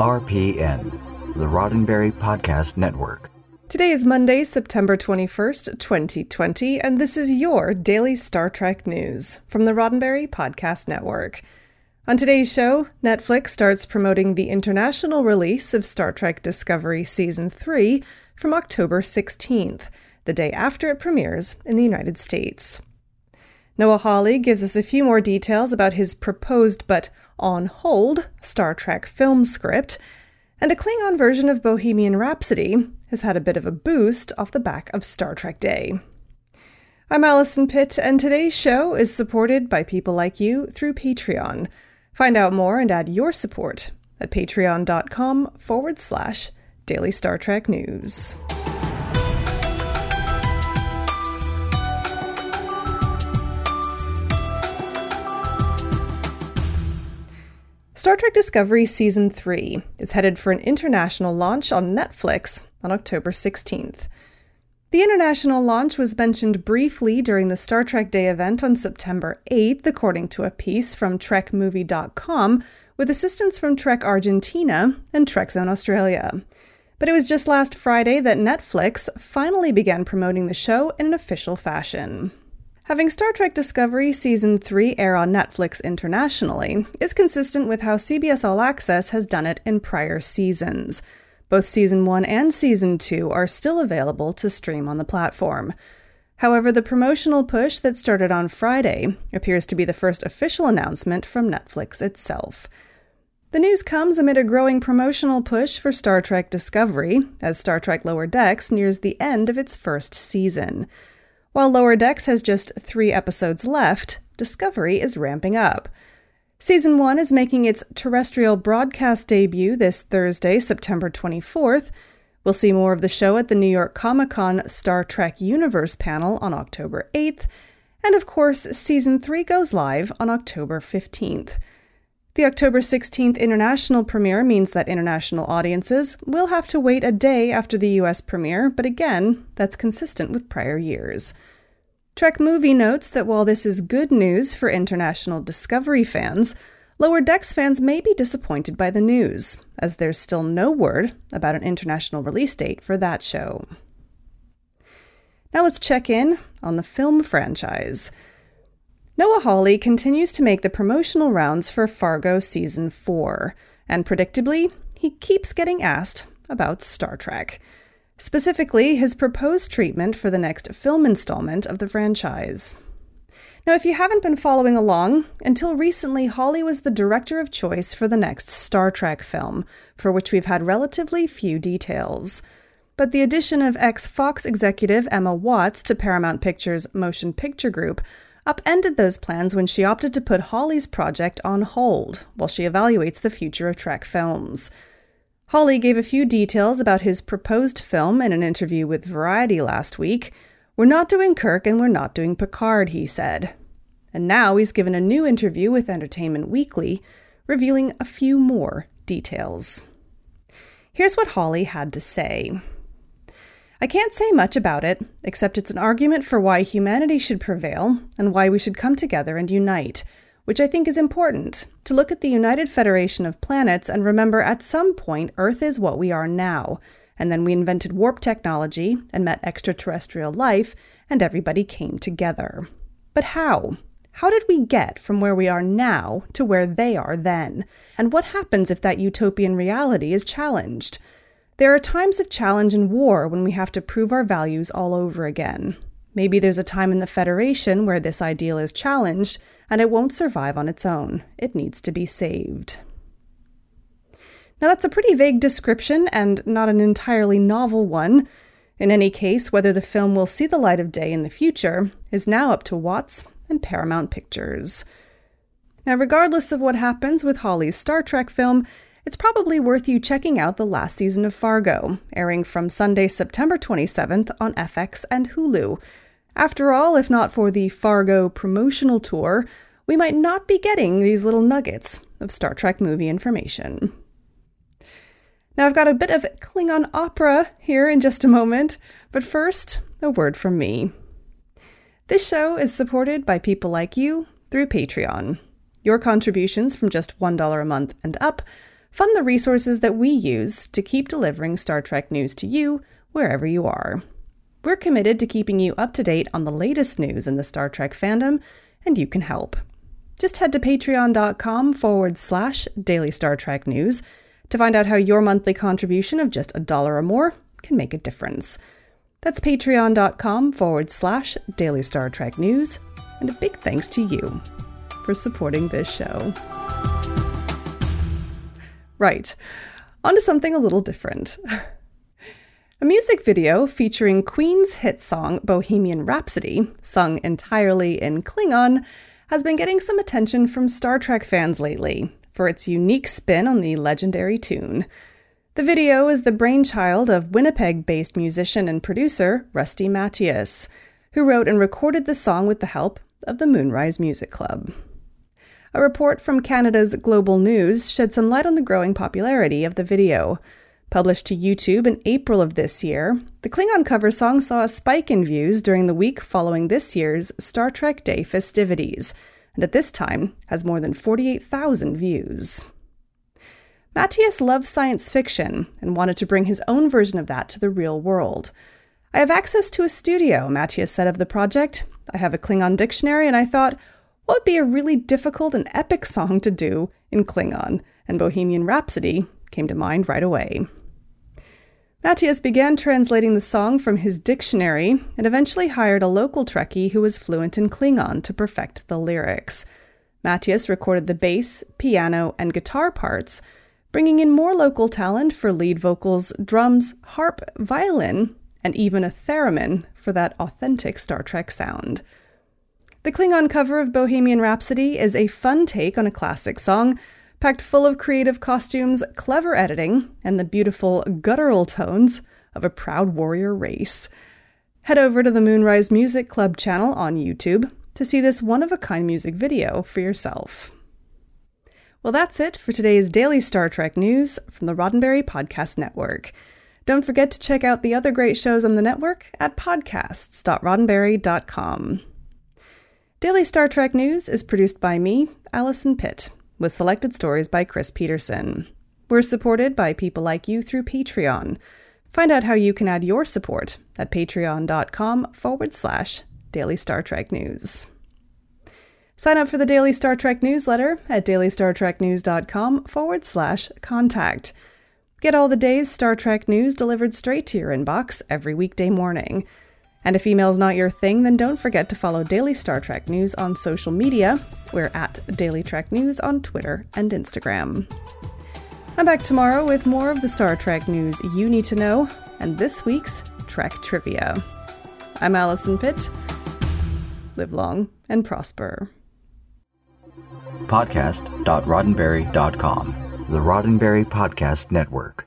RPN, the Roddenberry Podcast Network. Today is Monday, September 21st, 2020, and this is your daily Star Trek news from the Roddenberry Podcast Network. On today's show, Netflix starts promoting the international release of Star Trek Discovery Season 3 from October 16th, the day after it premieres in the United States. Noah Hawley gives us a few more details about his proposed but on hold Star Trek film script, and a Klingon version of Bohemian Rhapsody has had a bit of a boost off the back of Star Trek Day. I'm Allison Pitt, and today's show is supported by people like you through Patreon. Find out more and add your support at patreon.com forward slash daily Star Trek news. Star Trek Discovery Season 3 is headed for an international launch on Netflix on October 16th. The international launch was mentioned briefly during the Star Trek Day event on September 8th, according to a piece from TrekMovie.com, with assistance from Trek Argentina and Trek Zone Australia. But it was just last Friday that Netflix finally began promoting the show in an official fashion. Having Star Trek Discovery Season 3 air on Netflix internationally is consistent with how CBS All Access has done it in prior seasons. Both Season 1 and Season 2 are still available to stream on the platform. However, the promotional push that started on Friday appears to be the first official announcement from Netflix itself. The news comes amid a growing promotional push for Star Trek Discovery, as Star Trek Lower Decks nears the end of its first season. While Lower Decks has just three episodes left, Discovery is ramping up. Season 1 is making its terrestrial broadcast debut this Thursday, September 24th. We'll see more of the show at the New York Comic Con Star Trek Universe panel on October 8th. And of course, Season 3 goes live on October 15th. The October 16th international premiere means that international audiences will have to wait a day after the US premiere, but again, that's consistent with prior years. Trek Movie notes that while this is good news for international Discovery fans, Lower Decks fans may be disappointed by the news, as there's still no word about an international release date for that show. Now let's check in on the film franchise. Noah Hawley continues to make the promotional rounds for Fargo Season 4, and predictably, he keeps getting asked about Star Trek. Specifically, his proposed treatment for the next film installment of the franchise. Now, if you haven't been following along, until recently, Hawley was the director of choice for the next Star Trek film, for which we've had relatively few details. But the addition of ex Fox executive Emma Watts to Paramount Pictures' Motion Picture Group upended those plans when she opted to put Hawley's project on hold while she evaluates the future of Trek films. Hawley gave a few details about his proposed film in an interview with Variety last week. We're not doing Kirk and we're not doing Picard, he said. And now he's given a new interview with Entertainment Weekly, revealing a few more details. Here's what Hawley had to say. I can't say much about it, except it's an argument for why humanity should prevail and why we should come together and unite, which I think is important to look at the United Federation of Planets and remember at some point Earth is what we are now, and then we invented warp technology and met extraterrestrial life, and everybody came together. But how? How did we get from where we are now to where they are then? And what happens if that utopian reality is challenged? There are times of challenge and war when we have to prove our values all over again. Maybe there's a time in the Federation where this ideal is challenged and it won't survive on its own. It needs to be saved. Now, that's a pretty vague description and not an entirely novel one. In any case, whether the film will see the light of day in the future is now up to Watts and Paramount Pictures. Now, regardless of what happens with Hawley's Star Trek film, it's probably worth you checking out the last season of Fargo, airing from Sunday, September 27th on FX and Hulu. After all, if not for the Fargo promotional tour, we might not be getting these little nuggets of Star Trek movie information. Now, I've got a bit of Klingon opera here in just a moment, but first, a word from me. This show is supported by people like you through Patreon. Your contributions from just $1 a month and up fund the resources that we use to keep delivering Star Trek news to you wherever you are. We're committed to keeping you up to date on the latest news in the Star Trek fandom, and you can help. Just head to patreon.com forward slash daily Star Trek news to find out how your monthly contribution of just a dollar or more can make a difference. That's patreon.com forward slash daily Star Trek news, and a big thanks to you for supporting this show. Right, on to something a little different. A music video featuring Queen's hit song Bohemian Rhapsody, sung entirely in Klingon, has been getting some attention from Star Trek fans lately for its unique spin on the legendary tune. The video is the brainchild of Winnipeg based musician and producer Rusty Matthias, who wrote and recorded the song with the help of the Moonrise Music Club. A report from Canada's Global News shed some light on the growing popularity of the video. Published to YouTube in April of this year, the Klingon cover song saw a spike in views during the week following this year's Star Trek Day festivities, and at this time has more than 48,000 views. Matthias loves science fiction and wanted to bring his own version of that to the real world. I have access to a studio, Matthias said of the project. I have a Klingon dictionary, and I thought, what would be a really difficult and epic song to do in Klingon? And Bohemian Rhapsody came to mind right away. Matthias began translating the song from his dictionary and eventually hired a local Trekkie who was fluent in Klingon to perfect the lyrics. Matthias recorded the bass, piano, and guitar parts, bringing in more local talent for lead vocals, drums, harp, violin, and even a theremin for that authentic Star Trek sound. The Klingon cover of Bohemian Rhapsody is a fun take on a classic song packed full of creative costumes, clever editing, and the beautiful guttural tones of a proud warrior race. Head over to the Moonrise Music Club channel on YouTube to see this one of a kind music video for yourself. Well, that's it for today's daily Star Trek news from the Roddenberry Podcast Network. Don't forget to check out the other great shows on the network at podcasts.roddenberry.com. Daily Star Trek News is produced by me, Allison Pitt with selected stories by Chris Peterson. We're supported by people like you through Patreon. Find out how you can add your support at patreon.com forward slash daily Star Trek news. Sign up for the Daily Star Trek newsletter at dailystartreknews.com forward slash contact. Get all the day's Star Trek news delivered straight to your inbox every weekday morning. And if email's not your thing, then don't forget to follow Daily Star Trek News on social media. We're at Daily Trek News on Twitter and Instagram. I'm back tomorrow with more of the Star Trek news you need to know and this week's Trek Trivia. I'm Allison Pitt. Live long and prosper. Podcast.roddenberry.com, the Roddenberry Podcast Network.